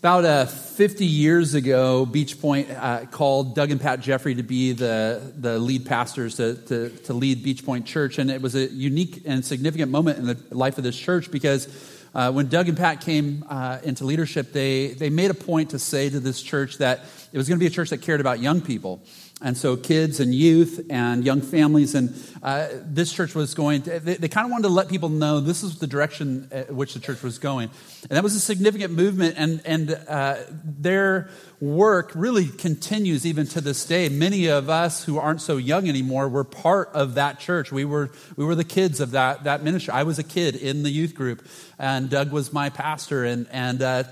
About uh, 50 years ago, Beach Point uh, called Doug and Pat Jeffrey to be the, the lead pastors to, to, to, lead Beach Point Church. And it was a unique and significant moment in the life of this church because uh, when Doug and Pat came uh, into leadership, they, they made a point to say to this church that it was going to be a church that cared about young people. And so, kids and youth and young families, and uh, this church was going, to, they, they kind of wanted to let people know this is the direction at which the church was going. And that was a significant movement, and, and uh, their work really continues even to this day. Many of us who aren't so young anymore were part of that church. We were, we were the kids of that, that ministry. I was a kid in the youth group, and Doug was my pastor. And, and uh,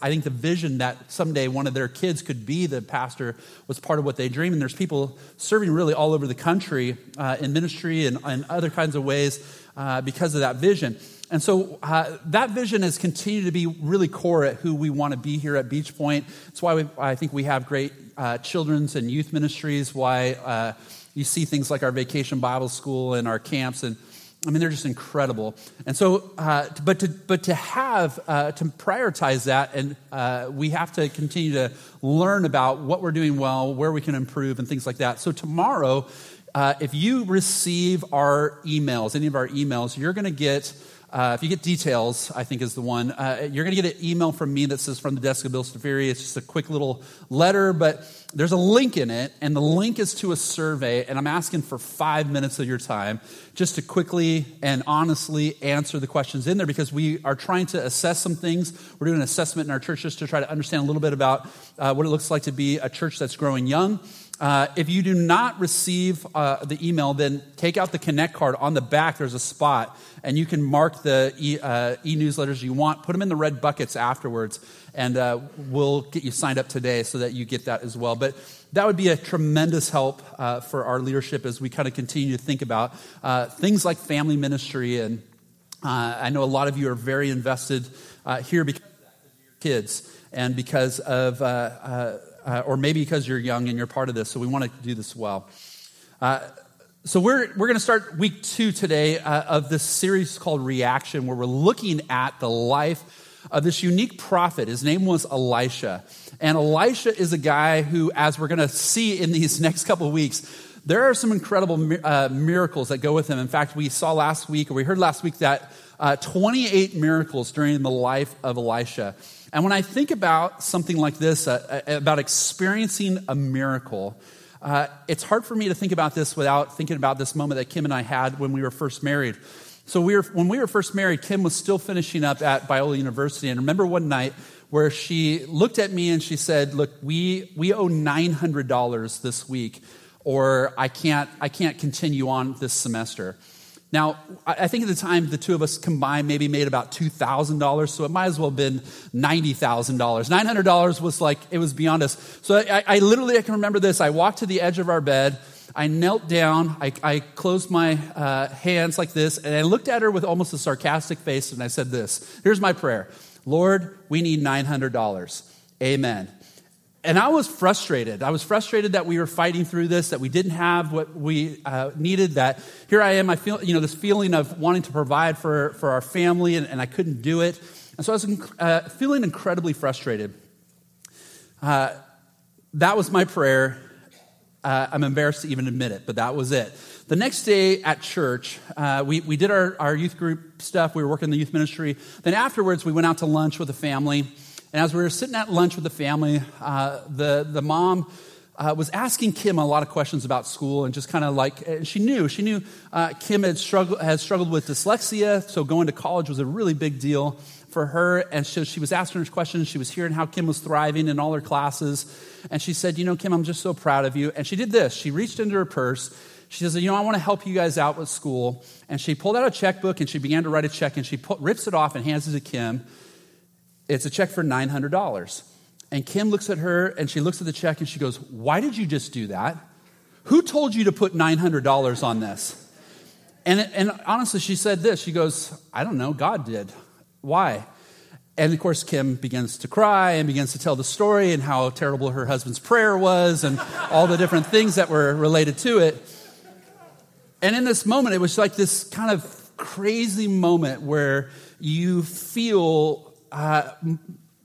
I think the vision that someday one of their kids could be the pastor was part of what they dreamed. And there's people serving really all over the country uh, in ministry and, and other kinds of ways uh, because of that vision. And so uh, that vision has continued to be really core at who we want to be here at Beach Point. It's why we, I think we have great uh, children's and youth ministries, why uh, you see things like our vacation Bible school and our camps. And I mean, they're just incredible. And so, uh, but, to, but to have, uh, to prioritize that, and uh, we have to continue to learn about what we're doing well, where we can improve, and things like that. So tomorrow, if you receive our emails, any of our emails, you're going to get uh, if you get details, I think is the one. Uh, you're going to get an email from me that says from the desk of Bill Stafiri. It's just a quick little letter, but there's a link in it, and the link is to a survey. And I'm asking for five minutes of your time just to quickly and honestly answer the questions in there because we are trying to assess some things. We're doing an assessment in our church just to try to understand a little bit about uh, what it looks like to be a church that's growing young. Uh, if you do not receive uh, the email, then take out the Connect card. On the back, there's a spot, and you can mark the e, uh, newsletters you want, put them in the red buckets afterwards, and uh, we'll get you signed up today so that you get that as well. But that would be a tremendous help uh, for our leadership as we kind of continue to think about uh, things like family ministry. And I know a lot of you are very invested here because of your kids and because of uh, or maybe because you're young and you're part of this. So we want to do this well. Uh, so we're, we're going to start week two today uh, of this series called Reaction, where we're looking at the life of this unique prophet. His name was Elisha. And Elisha is a guy who, as we're going to see in these next couple of weeks, there are some incredible uh, miracles that go with him. In fact, we saw last week, or we heard last week, that uh, 28 miracles during the life of Elisha. And when I think about something like this, uh, uh, about experiencing a miracle, uh, it's hard for me to think about this without thinking about this moment that Kim and I had when we were first married. So we were, when we were first married, Kim was still finishing up at Biola University. And I remember one night where she looked at me and she said, look, we, we owe $900 this week or I can't, I can't continue on this semester. Now, I think at the time the two of us combined maybe made about $2,000, so it might as well have been $90,000. $900 was like, it was beyond us. So I, I, literally, I can remember this. I walked to the edge of our bed, I knelt down, I, I closed my uh, hands like this, and I looked at her with almost a sarcastic face, and I said this Here's my prayer Lord, we need $900. Amen. And I was frustrated. I was frustrated that we were fighting through this, that we didn't have what we uh, needed, that here I am, I feel, you know, this feeling of wanting to provide for, for our family, and, and I couldn't do it. And so I was uh, feeling incredibly frustrated. Uh, that was my prayer. Uh, I'm embarrassed to even admit it, but that was it. The next day at church, uh, we, we did our, our youth group stuff. We were working in the youth ministry. Then afterwards, we went out to lunch with the family. And as we were sitting at lunch with the family, uh, the, the mom uh, was asking Kim a lot of questions about school and just kind of like, she knew, she knew uh, Kim had struggled, had struggled with dyslexia, so going to college was a really big deal for her. And so she was asking her questions. She was hearing how Kim was thriving in all her classes. And she said, You know, Kim, I'm just so proud of you. And she did this. She reached into her purse. She says, You know, I want to help you guys out with school. And she pulled out a checkbook and she began to write a check and she put, rips it off and hands it to Kim. It's a check for $900. And Kim looks at her and she looks at the check and she goes, Why did you just do that? Who told you to put $900 on this? And, and honestly, she said this. She goes, I don't know, God did. Why? And of course, Kim begins to cry and begins to tell the story and how terrible her husband's prayer was and all the different things that were related to it. And in this moment, it was like this kind of crazy moment where you feel uh,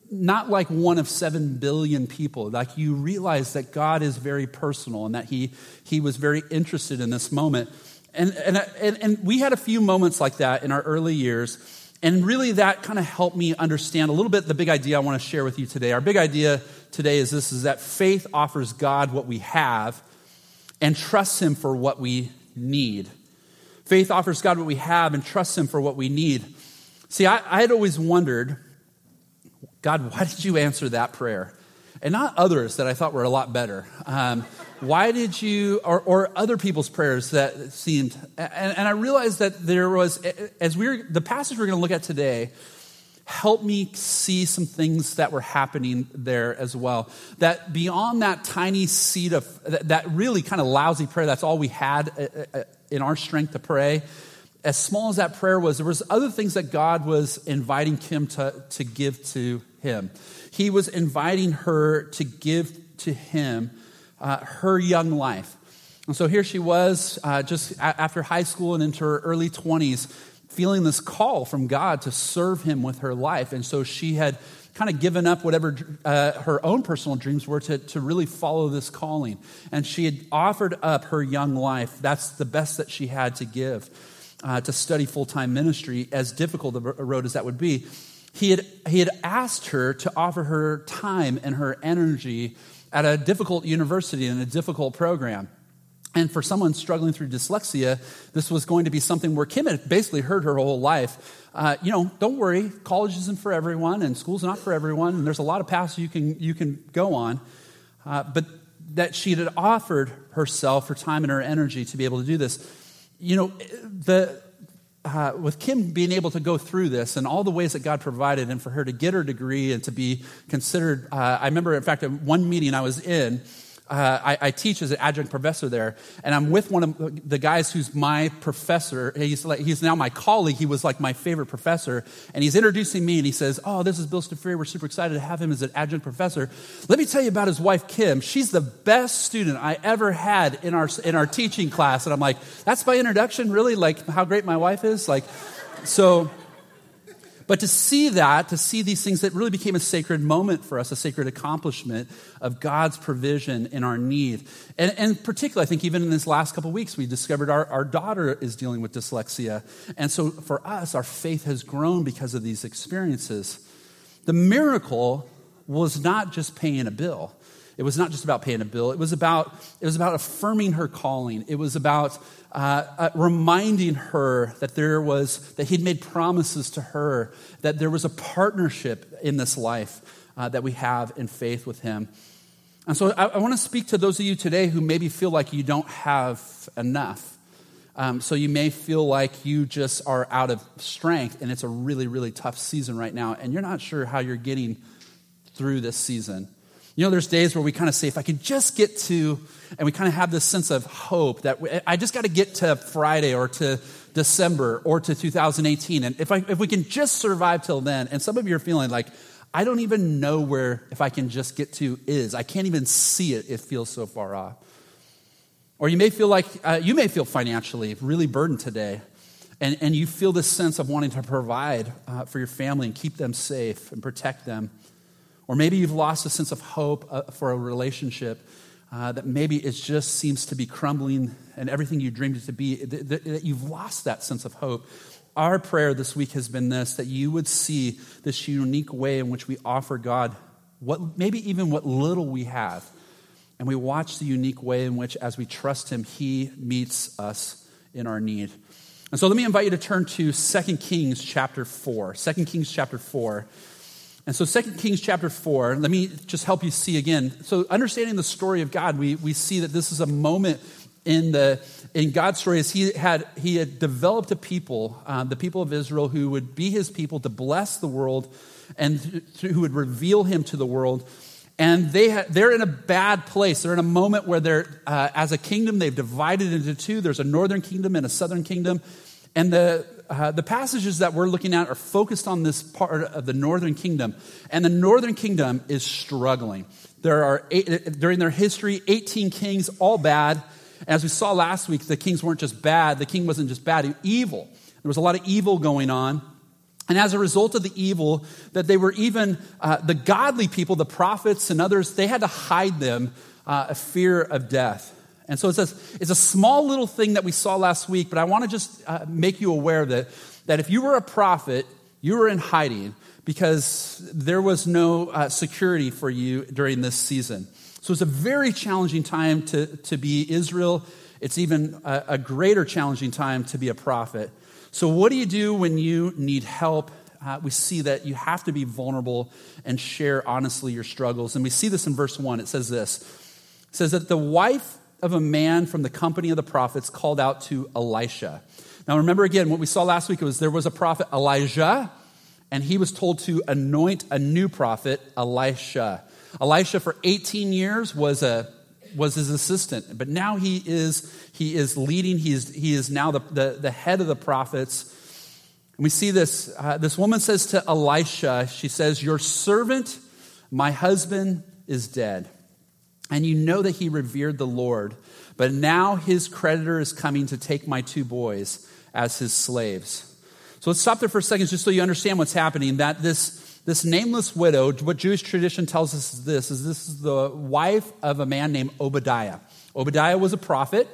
not like one of seven billion people. Like you realize that God is very personal and that He, he was very interested in this moment. And, and, and, and we had a few moments like that in our early years. And really, that kind of helped me understand a little bit the big idea I want to share with you today. Our big idea today is this is that faith offers God what we have and trusts Him for what we need. Faith offers God what we have and trusts Him for what we need. See, I, I had always wondered God, why did you answer that prayer? And not others that I thought were a lot better. Um, why did you, or, or, other people's prayers that seemed, and, and I realized that there was, as we're, the passage we're going to look at today, helped me see some things that were happening there as well. That beyond that tiny seed of, that really kind of lousy prayer, that's all we had uh, uh, in our strength to pray. As small as that prayer was, there was other things that God was inviting Kim to, to give to him. He was inviting her to give to him uh, her young life. And so here she was, uh, just a- after high school and into her early 20s, feeling this call from God to serve him with her life. And so she had kind of given up whatever uh, her own personal dreams were to, to really follow this calling. And she had offered up her young life. That's the best that she had to give uh, to study full time ministry, as difficult a road as that would be. He had, he had asked her to offer her time and her energy at a difficult university and a difficult program. And for someone struggling through dyslexia, this was going to be something where Kim had basically heard her whole life. Uh, you know, don't worry, college isn't for everyone, and school's not for everyone, and there's a lot of paths you can you can go on. Uh, but that she had offered herself, her time, and her energy to be able to do this. You know, the uh, with Kim being able to go through this and all the ways that God provided, and for her to get her degree and to be considered, uh, I remember, in fact, at one meeting I was in, uh, I, I, teach as an adjunct professor there, and I'm with one of the guys who's my professor. He's, like, he's now my colleague. He was like my favorite professor, and he's introducing me, and he says, "Oh, this is Bill Stafiri. We're super excited to have him as an adjunct professor. Let me tell you about his wife Kim. She's the best student I ever had in our in our teaching class." And I'm like, "That's my introduction, really? Like how great my wife is? Like, so." But to see that, to see these things that really became a sacred moment for us, a sacred accomplishment of God's provision in our need. And, and particularly, I think even in this last couple weeks, we discovered our, our daughter is dealing with dyslexia. And so for us, our faith has grown because of these experiences. The miracle was not just paying a bill. It was not just about paying a bill. It was about, it was about affirming her calling. It was about uh, uh, reminding her that there was, that he'd made promises to her, that there was a partnership in this life uh, that we have in faith with him. And so I, I want to speak to those of you today who maybe feel like you don't have enough. Um, so you may feel like you just are out of strength and it's a really, really tough season right now, and you're not sure how you're getting through this season. You know, there's days where we kind of say, if I could just get to, and we kind of have this sense of hope that I just got to get to Friday or to December or to 2018. And if, I, if we can just survive till then, and some of you are feeling like, I don't even know where, if I can just get to is. I can't even see it. It feels so far off. Or you may feel like, uh, you may feel financially really burdened today. And, and you feel this sense of wanting to provide uh, for your family and keep them safe and protect them. Or maybe you've lost a sense of hope uh, for a relationship uh, that maybe it just seems to be crumbling and everything you dreamed it to be, that, that you've lost that sense of hope. Our prayer this week has been this that you would see this unique way in which we offer God what maybe even what little we have. And we watch the unique way in which, as we trust Him, He meets us in our need. And so let me invite you to turn to 2 Kings chapter 4. 2 Kings chapter 4. And so 2 Kings chapter 4, let me just help you see again. So understanding the story of God, we, we see that this is a moment in, the, in God's story as he had, he had developed a people, uh, the people of Israel, who would be his people to bless the world and who would reveal him to the world. And they ha- they're in a bad place. They're in a moment where they're, uh, as a kingdom, they've divided into two. There's a northern kingdom and a southern kingdom. And the, uh, the passages that we're looking at are focused on this part of the northern kingdom. And the northern kingdom is struggling. There are, eight, during their history, 18 kings, all bad. As we saw last week, the kings weren't just bad, the king wasn't just bad, evil. There was a lot of evil going on. And as a result of the evil, that they were even uh, the godly people, the prophets and others, they had to hide them uh, a fear of death. And so it's a, it's a small little thing that we saw last week, but I want to just uh, make you aware that, that if you were a prophet, you were in hiding because there was no uh, security for you during this season. So it's a very challenging time to, to be Israel. It's even a, a greater challenging time to be a prophet. So, what do you do when you need help? Uh, we see that you have to be vulnerable and share honestly your struggles. And we see this in verse 1. It says this It says that the wife of a man from the company of the prophets called out to Elisha. Now, remember again, what we saw last week was there was a prophet, Elijah, and he was told to anoint a new prophet, Elisha. Elisha, for 18 years, was a was his assistant, but now he is, he is leading, he is, he is now the, the, the head of the prophets. And we see this, uh, this woman says to Elisha, she says, Your servant, my husband, is dead. And you know that he revered the Lord, but now his creditor is coming to take my two boys as his slaves. So let's stop there for a second just so you understand what's happening. That this this nameless widow, what Jewish tradition tells us is this, is this is the wife of a man named Obadiah. Obadiah was a prophet,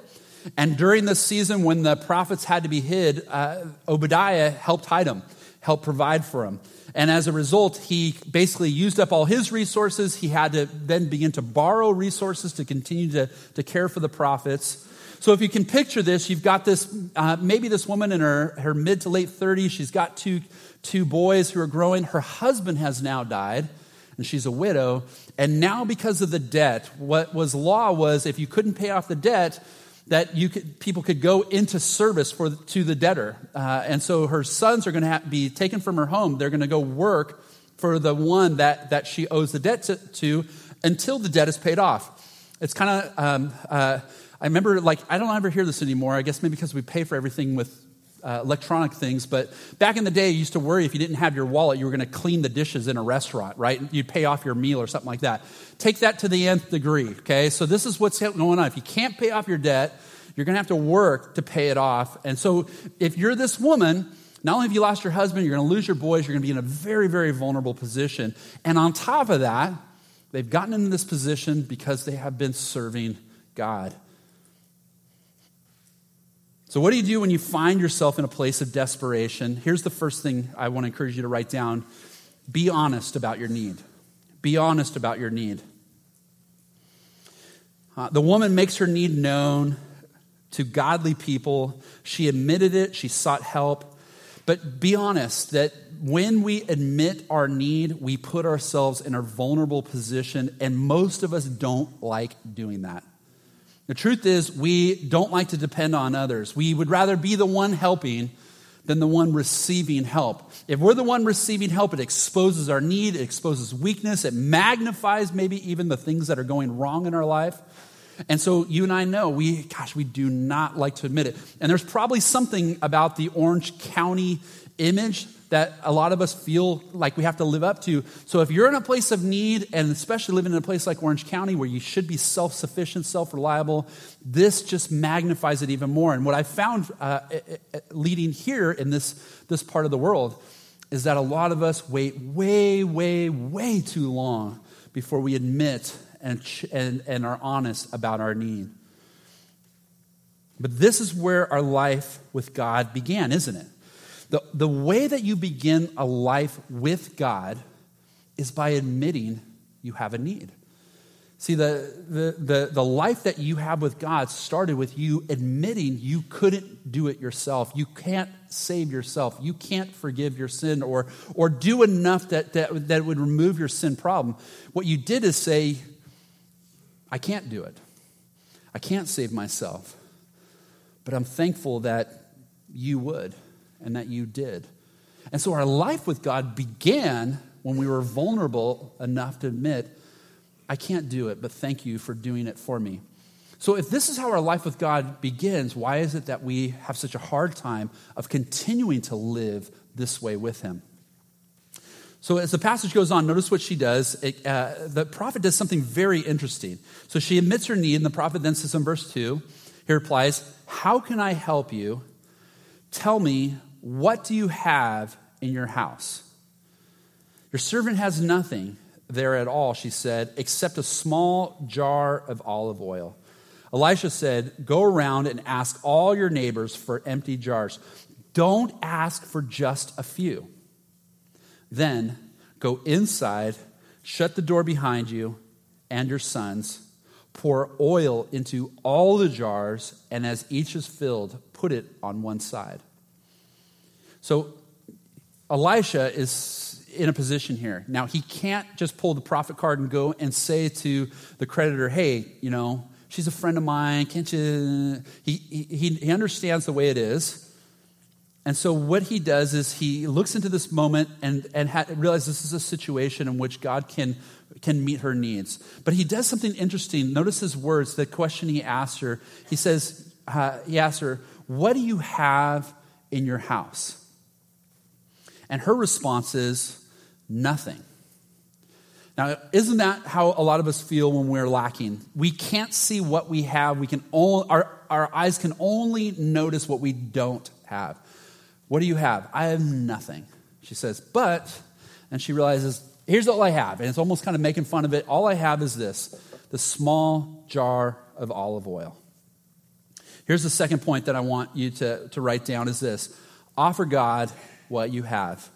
and during the season when the prophets had to be hid, uh, Obadiah helped hide them, helped provide for them. And as a result, he basically used up all his resources. He had to then begin to borrow resources to continue to, to care for the prophets. So if you can picture this, you've got this, uh, maybe this woman in her, her mid to late 30s. She's got two two boys who are growing. Her husband has now died, and she's a widow. And now, because of the debt, what was law was if you couldn't pay off the debt, that you could, people could go into service for to the debtor. Uh, and so her sons are going to be taken from her home. They're going to go work for the one that, that she owes the debt to, to until the debt is paid off. It's kind of, um, uh, I remember, like, I don't ever hear this anymore. I guess maybe because we pay for everything with uh, electronic things. But back in the day, you used to worry if you didn't have your wallet, you were going to clean the dishes in a restaurant, right? You'd pay off your meal or something like that. Take that to the nth degree, okay? So this is what's going on. If you can't pay off your debt, you're going to have to work to pay it off. And so if you're this woman, not only have you lost your husband, you're going to lose your boys, you're going to be in a very, very vulnerable position. And on top of that, they've gotten into this position because they have been serving God. So, what do you do when you find yourself in a place of desperation? Here's the first thing I want to encourage you to write down be honest about your need. Be honest about your need. Uh, the woman makes her need known to godly people. She admitted it, she sought help. But be honest that when we admit our need, we put ourselves in a vulnerable position, and most of us don't like doing that. The truth is, we don't like to depend on others. We would rather be the one helping than the one receiving help. If we're the one receiving help, it exposes our need, it exposes weakness, it magnifies maybe even the things that are going wrong in our life. And so you and I know we, gosh, we do not like to admit it. And there's probably something about the Orange County image that a lot of us feel like we have to live up to. So if you're in a place of need, and especially living in a place like Orange County where you should be self sufficient, self reliable, this just magnifies it even more. And what I found uh, leading here in this, this part of the world is that a lot of us wait way, way, way too long before we admit and, and, and are honest about our need. But this is where our life with God began, isn't it? The, the way that you begin a life with God is by admitting you have a need. See, the, the, the, the, life that you have with God started with you admitting you couldn't do it yourself. You can't save yourself. You can't forgive your sin or, or do enough that, that, that would remove your sin problem. What you did is say, I can't do it. I can't save myself. But I'm thankful that you would and that you did. And so our life with God began when we were vulnerable enough to admit, I can't do it, but thank you for doing it for me. So, if this is how our life with God begins, why is it that we have such a hard time of continuing to live this way with Him? So, as the passage goes on, notice what she does. It, uh, the prophet does something very interesting. So, she admits her need, and the prophet then says in verse 2, he replies, How can I help you? Tell me what do you have in your house? Your servant has nothing there at all, she said, except a small jar of olive oil. Elisha said, Go around and ask all your neighbors for empty jars. Don't ask for just a few. Then go inside, shut the door behind you and your sons, pour oil into all the jars, and as each is filled, put it on one side. So Elisha is in a position here. Now, he can't just pull the prophet card and go and say to the creditor, hey, you know, she's a friend of mine. Can't you? He, he, he understands the way it is. And so, what he does is he looks into this moment and, and ha- realizes this is a situation in which God can, can meet her needs. But he does something interesting. Notice his words, the question he asks her. He says, uh, he asks her, What do you have in your house? And her response is, Nothing. Now, isn't that how a lot of us feel when we're lacking? We can't see what we have. We can only, our, our eyes can only notice what we don't have. What do you have? I have nothing. She says, But, and she realizes, here's all I have. And it's almost kind of making fun of it. All I have is this the small jar of olive oil. Here's the second point that I want you to, to write down is this offer God what you have.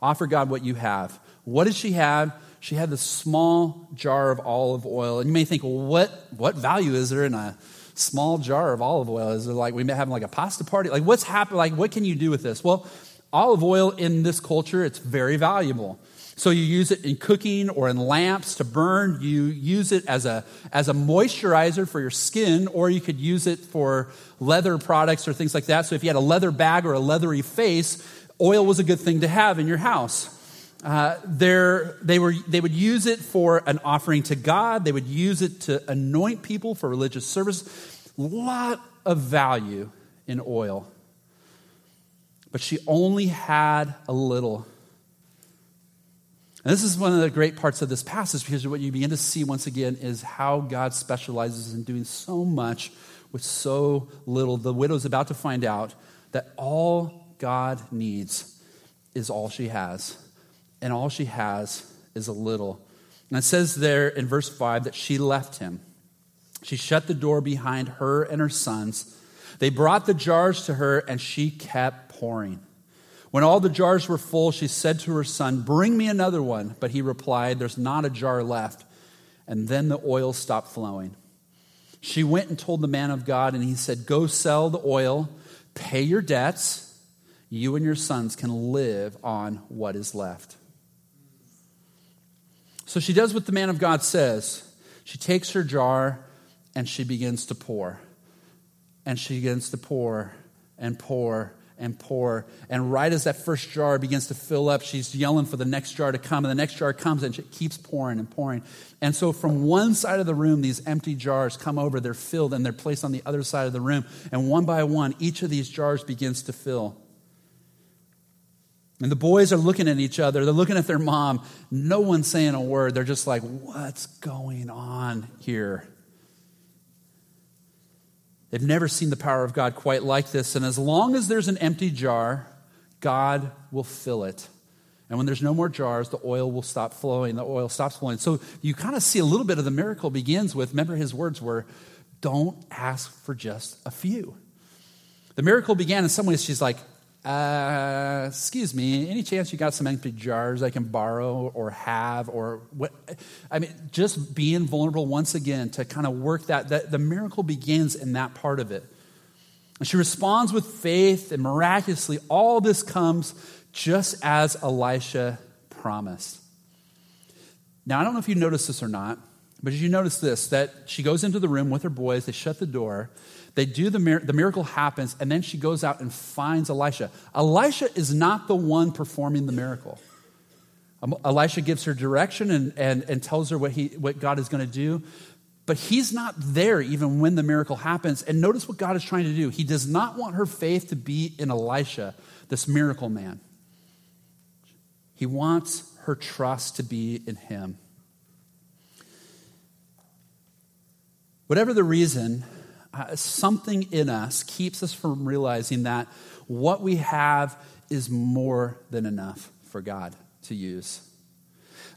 Offer God what you have. What did she have? She had this small jar of olive oil. And you may think, well, what, what value is there in a small jar of olive oil? Is it like we may have like a pasta party? Like what's happening? Like what can you do with this? Well, olive oil in this culture, it's very valuable. So you use it in cooking or in lamps to burn. You use it as a, as a moisturizer for your skin, or you could use it for leather products or things like that. So if you had a leather bag or a leathery face, oil was a good thing to have in your house. Uh, they, were, they would use it for an offering to God. They would use it to anoint people for religious service. A lot of value in oil. But she only had a little. And this is one of the great parts of this passage because what you begin to see once again is how God specializes in doing so much with so little. The widow's about to find out that all God needs is all she has and all she has is a little. And it says there in verse 5 that she left him. She shut the door behind her and her sons. They brought the jars to her, and she kept pouring. When all the jars were full, she said to her son, Bring me another one. But he replied, There's not a jar left. And then the oil stopped flowing. She went and told the man of God, and he said, Go sell the oil, pay your debts. You and your sons can live on what is left. So she does what the man of God says. She takes her jar and she begins to pour. And she begins to pour and pour and pour. And right as that first jar begins to fill up, she's yelling for the next jar to come. And the next jar comes and she keeps pouring and pouring. And so from one side of the room, these empty jars come over, they're filled, and they're placed on the other side of the room. And one by one, each of these jars begins to fill. And the boys are looking at each other. They're looking at their mom. No one's saying a word. They're just like, what's going on here? They've never seen the power of God quite like this. And as long as there's an empty jar, God will fill it. And when there's no more jars, the oil will stop flowing. The oil stops flowing. So you kind of see a little bit of the miracle begins with remember, his words were, don't ask for just a few. The miracle began in some ways, she's like, uh, excuse me, any chance you got some empty jars I can borrow or have or what? I mean, just being vulnerable once again to kind of work that, that the miracle begins in that part of it. And she responds with faith, and miraculously, all this comes just as Elisha promised. Now, I don't know if you noticed this or not, but did you notice this? That she goes into the room with her boys, they shut the door, they do the, mir- the miracle happens, and then she goes out and finds Elisha. Elisha is not the one performing the miracle. Um, Elisha gives her direction and, and, and tells her what, he, what God is going to do, but he's not there even when the miracle happens. And notice what God is trying to do. He does not want her faith to be in Elisha, this miracle man. He wants her trust to be in him. Whatever the reason, uh, something in us keeps us from realizing that what we have is more than enough for God to use.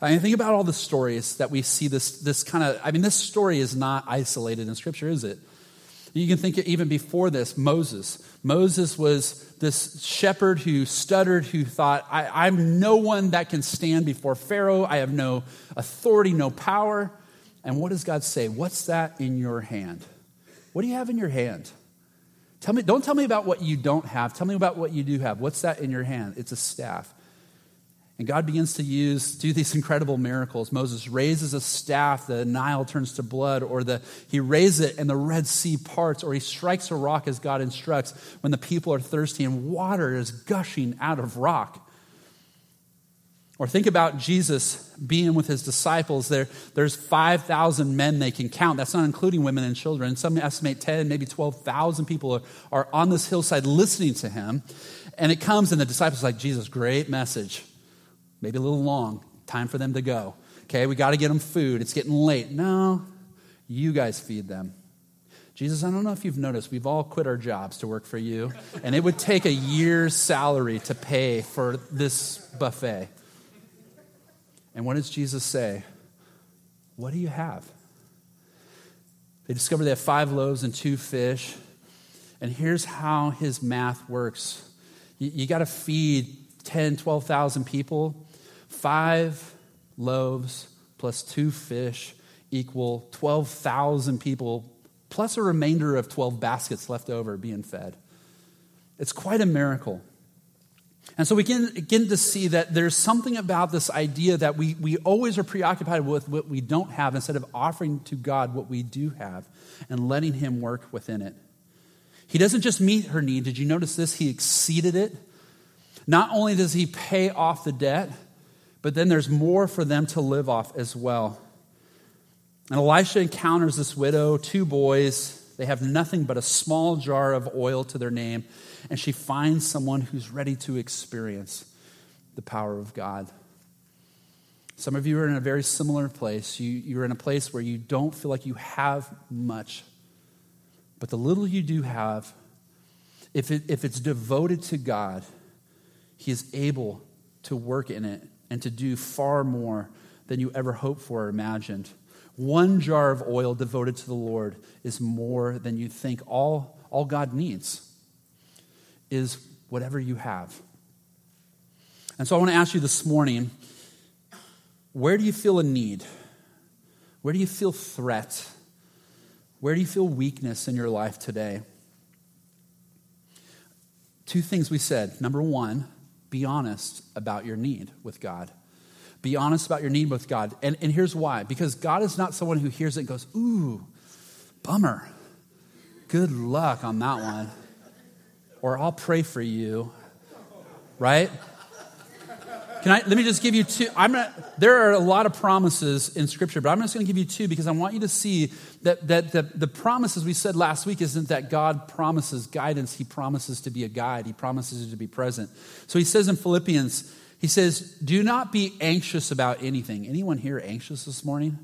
I mean, think about all the stories that we see this, this kind of, I mean, this story is not isolated in Scripture, is it? You can think of even before this, Moses. Moses was this shepherd who stuttered, who thought, I, am no one that can stand before Pharaoh. I have no authority, no power. And what does God say? What's that in your hand? What do you have in your hand? Tell me, don't tell me about what you don't have. Tell me about what you do have. What's that in your hand? It's a staff. And God begins to use, do these incredible miracles. Moses raises a staff, the Nile turns to blood, or the, he raises it and the Red Sea parts, or he strikes a rock as God instructs when the people are thirsty and water is gushing out of rock. Or think about Jesus being with his disciples. There, there's 5,000 men they can count. That's not including women and children. Some estimate 10, maybe 12,000 people are, are on this hillside listening to him. And it comes, and the disciples like, Jesus, great message maybe a little long. Time for them to go. Okay, we got to get them food. It's getting late. No, you guys feed them. Jesus, I don't know if you've noticed, we've all quit our jobs to work for you, and it would take a year's salary to pay for this buffet. And what does Jesus say? What do you have? They discover they have five loaves and two fish. And here's how his math works you, you got to feed 10, 12,000 people. Five loaves plus two fish equal 12,000 people, plus a remainder of 12 baskets left over being fed. It's quite a miracle. And so we can begin to see that there's something about this idea that we, we always are preoccupied with what we don't have instead of offering to God what we do have and letting Him work within it. He doesn't just meet her need. Did you notice this? He exceeded it. Not only does He pay off the debt, but then there's more for them to live off as well. And Elisha encounters this widow, two boys. They have nothing but a small jar of oil to their name. And she finds someone who's ready to experience the power of God. Some of you are in a very similar place. You, you're in a place where you don't feel like you have much. But the little you do have, if, it, if it's devoted to God, He is able to work in it and to do far more than you ever hoped for or imagined. One jar of oil devoted to the Lord is more than you think. All, all God needs is whatever you have. And so I want to ask you this morning where do you feel a need? Where do you feel threat? Where do you feel weakness in your life today? Two things we said. Number one, be honest about your need with God. Be honest about your need with God. And, and here's why because God is not someone who hears it and goes, Ooh, bummer. Good luck on that one. Or I'll pray for you. Right? Can I let me just give you two? I'm not, there are a lot of promises in Scripture, but I'm just going to give you two because I want you to see that, that the, the promises we said last week isn't that God promises guidance, He promises to be a guide, He promises to be present. So He says in Philippians, He says, Do not be anxious about anything. Anyone here anxious this morning?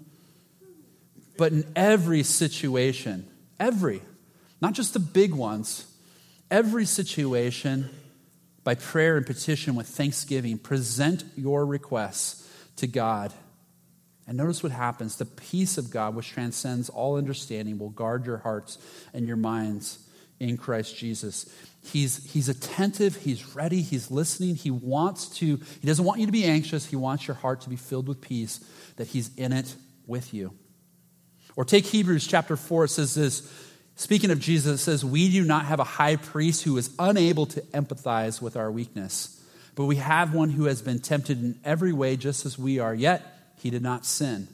But in every situation, every, not just the big ones, every situation, by prayer and petition with thanksgiving, present your requests to God. And notice what happens. The peace of God, which transcends all understanding, will guard your hearts and your minds in Christ Jesus. He's, he's attentive, he's ready, he's listening. He wants to, he doesn't want you to be anxious. He wants your heart to be filled with peace, that he's in it with you. Or take Hebrews chapter 4, it says this Speaking of Jesus, it says, We do not have a high priest who is unable to empathize with our weakness, but we have one who has been tempted in every way just as we are, yet he did not sin.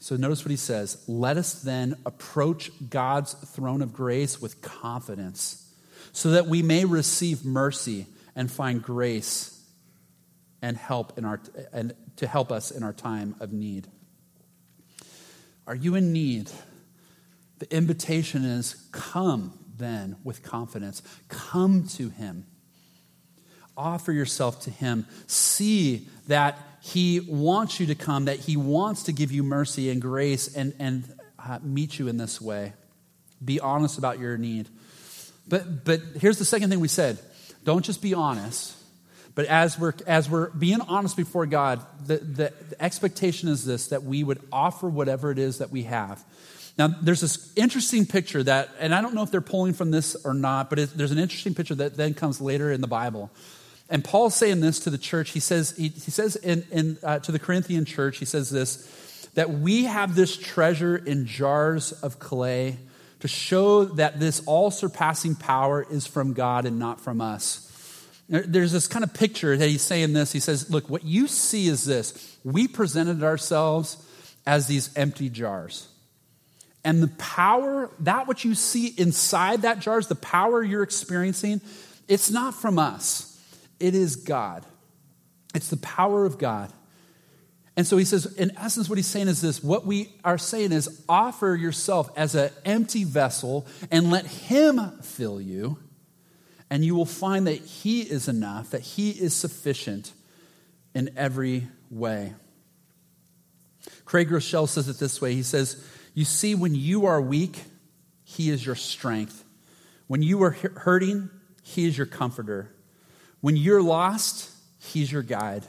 So notice what he says Let us then approach God's throne of grace with confidence, so that we may receive mercy and find grace and help in our and to help us in our time of need. Are you in need? The invitation is come then with confidence. Come to him. Offer yourself to him. See that he wants you to come, that he wants to give you mercy and grace and, and uh, meet you in this way. Be honest about your need. But, but here's the second thing we said don't just be honest, but as we're, as we're being honest before God, the, the, the expectation is this that we would offer whatever it is that we have. Now, there's this interesting picture that, and I don't know if they're pulling from this or not, but it, there's an interesting picture that then comes later in the Bible. And Paul's saying this to the church. He says, he, he says in, in, uh, to the Corinthian church, he says this that we have this treasure in jars of clay to show that this all surpassing power is from God and not from us. There's this kind of picture that he's saying this. He says, Look, what you see is this. We presented ourselves as these empty jars. And the power, that what you see inside that jar is the power you're experiencing, it's not from us. It is God. It's the power of God. And so he says, in essence, what he's saying is this what we are saying is offer yourself as an empty vessel and let him fill you, and you will find that he is enough, that he is sufficient in every way. Craig Groeschel says it this way He says, You see, when you are weak, he is your strength. When you are hurting, he is your comforter. When you're lost, He's your guide.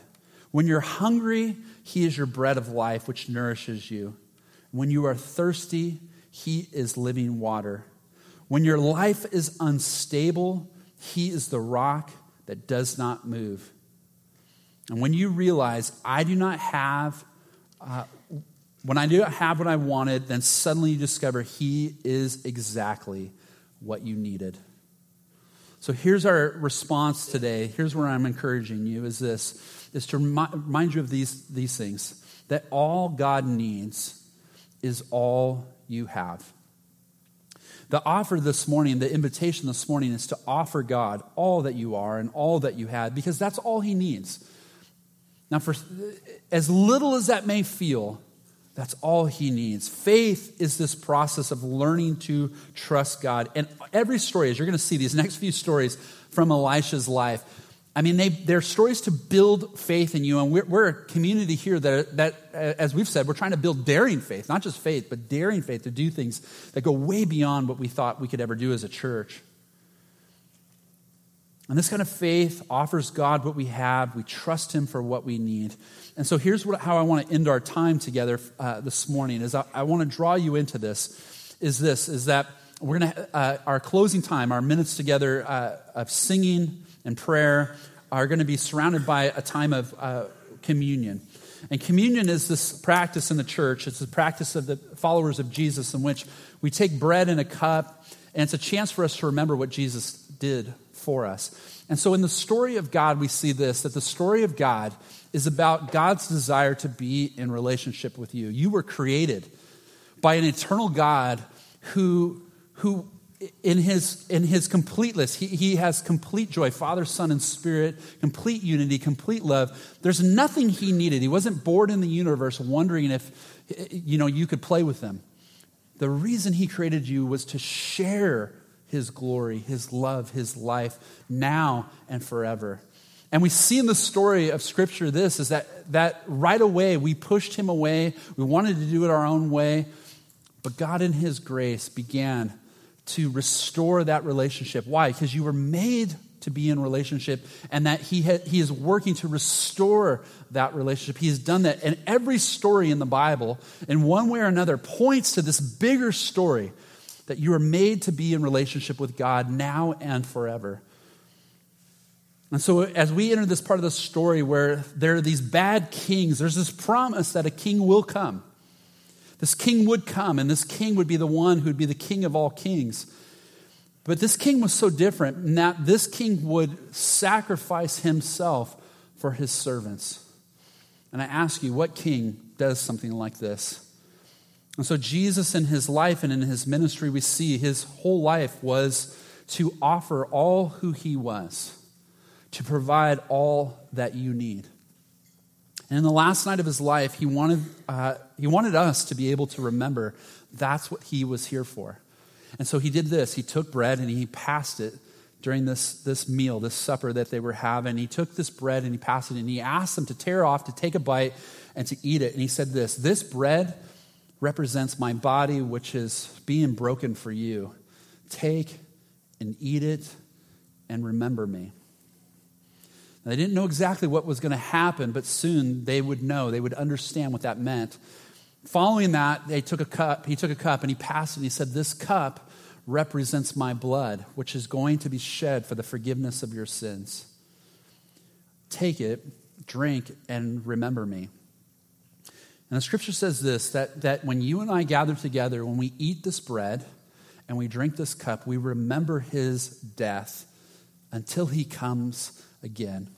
When you're hungry, He is your bread of life, which nourishes you. When you are thirsty, He is living water. When your life is unstable, He is the rock that does not move. And when you realize, I do not have, uh, when I do not have what I wanted, then suddenly you discover He is exactly what you needed. So here's our response today. Here's where I'm encouraging you is this is to remind you of these, these things that all God needs is all you have. The offer this morning, the invitation this morning is to offer God all that you are and all that you had because that's all he needs. Now for as little as that may feel, that's all he needs. Faith is this process of learning to trust God. And every story, as you're going to see these next few stories from Elisha's life, I mean, they, they're stories to build faith in you. And we're, we're, a community here that, that, uh, as we've said, we're trying to build daring faith, not just faith, but daring faith to do things that go way beyond what we thought we could ever do as a church. And this kind of faith offers God what we have. We trust Him for what we need. And so here's what, how I want to end our time together uh, this morning. Is I, I want to draw you into this. Is this is that we're going to uh, our closing time, our minutes together uh, of singing and prayer are going to be surrounded by a time of uh, communion. And communion is this practice in the church. It's the practice of the followers of Jesus in which we take bread in a cup, and it's a chance for us to remember what Jesus did for us. And so in the story of God, we see this that the story of God is about God's desire to be in relationship with you. You were created by an eternal God who, who in his, in his completeness, he, he has complete joy, Father, Son, and Spirit, complete unity, complete love. There's nothing he needed. He wasn't bored in the universe wondering if you know you could play with them. The reason he created you was to share his glory, his love, his life now and forever. And we see in the story of Scripture this is that, that right away we pushed him away. We wanted to do it our own way. But God, in his grace, began to restore that relationship. Why? Because you were made to be in relationship and that he, ha- he is working to restore that relationship. He has done that. And every story in the Bible, in one way or another, points to this bigger story that you are made to be in relationship with God now and forever. And so, as we enter this part of the story where there are these bad kings, there's this promise that a king will come. This king would come, and this king would be the one who would be the king of all kings. But this king was so different in that this king would sacrifice himself for his servants. And I ask you, what king does something like this? And so, Jesus in his life and in his ministry, we see his whole life was to offer all who he was, to provide all that you need. And in the last night of his life, he wanted, uh, he wanted us to be able to remember that's what he was here for. And so he did this. He took bread and he passed it during this, this meal, this supper that they were having. He took this bread and he passed it and he asked them to tear off, to take a bite, and to eat it. And he said this This bread represents my body, which is being broken for you. Take and eat it and remember me. they didn't know exactly what was going to happen, but soon they would know. They would understand what that meant. Following that, they took a cup. He took a cup and he passed it. And he said, This cup represents my blood, which is going to be shed for the forgiveness of your sins. Take it, drink, and remember me. And the scripture says this that, that when you and I gather together, when we eat this bread and we drink this cup, we remember his death until he comes again.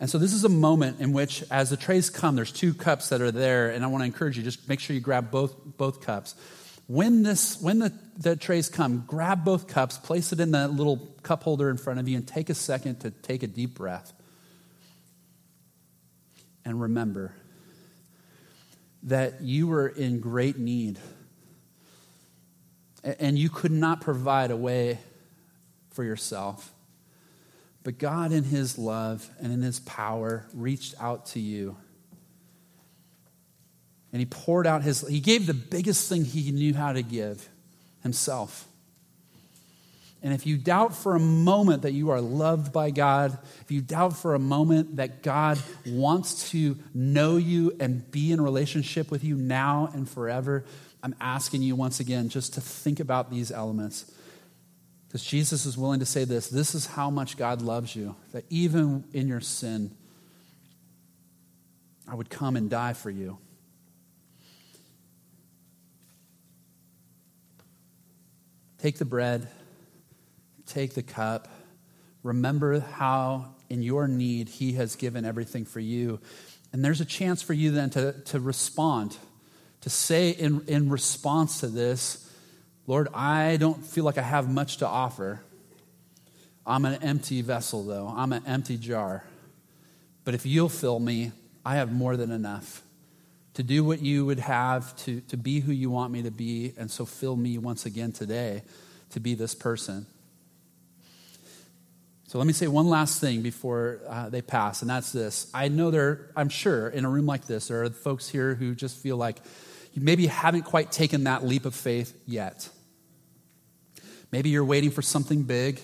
And so this is a moment in which, as the trays come, there's two cups that are there, and I want to encourage you, just make sure you grab both, both cups. When, this, when the, the trays come, grab both cups, place it in the little cup holder in front of you, and take a second to take a deep breath. And remember that you were in great need, and you could not provide a way for yourself. But God, in His love and in His power, reached out to you. And He poured out His, He gave the biggest thing He knew how to give Himself. And if you doubt for a moment that you are loved by God, if you doubt for a moment that God wants to know you and be in relationship with you now and forever, I'm asking you once again just to think about these elements. Because Jesus is willing to say this this is how much God loves you, that even in your sin, I would come and die for you. Take the bread, take the cup. Remember how, in your need, He has given everything for you. And there's a chance for you then to, to respond, to say in, in response to this, Lord, I don't feel like I have much to offer. I'm an empty vessel, though. I'm an empty jar. But if you'll fill me, I have more than enough to do what you would have, to, to be who you want me to be. And so fill me once again today to be this person. So let me say one last thing before uh, they pass, and that's this. I know there, I'm sure in a room like this, there are folks here who just feel like you maybe haven't quite taken that leap of faith yet. Maybe you're waiting for something big,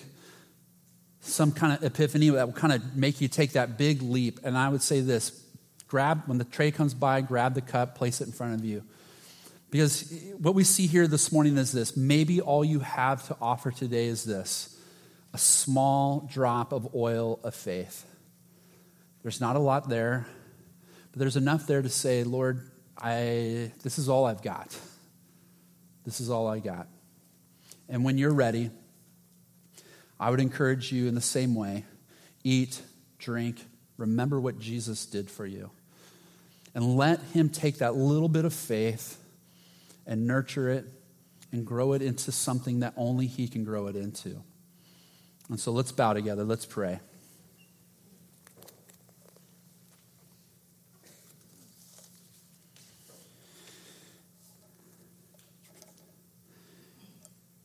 some kind of epiphany that will kind of make you take that big leap. And I would say this grab, when the tray comes by, grab the cup, place it in front of you. Because what we see here this morning is this maybe all you have to offer today is this a small drop of oil of faith. There's not a lot there, but there's enough there to say, Lord, I, this is all I've got. This is all I got. And when you're ready, I would encourage you in the same way eat, drink, remember what Jesus did for you. And let Him take that little bit of faith and nurture it and grow it into something that only He can grow it into. And so let's bow together, let's pray.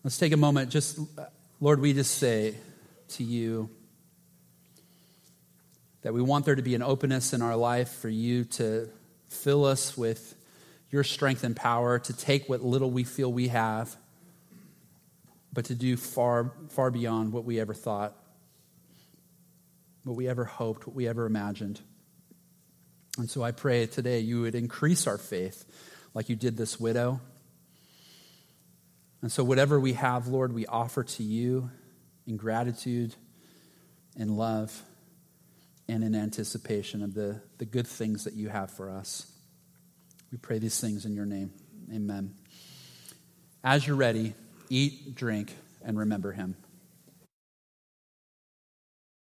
Let's take a moment. Just, Lord, we just say to you that we want there to be an openness in our life for you to fill us with your strength and power to take what little we feel we have, but to do far, far beyond what we ever thought, what we ever hoped, what we ever imagined. And so I pray today you would increase our faith like you did this widow and so, whatever we have, Lord, we offer to you in gratitude, in love, and in anticipation of the, the good things that you have for us. We pray these things in your name. Amen. As you're ready, eat, drink, and remember him.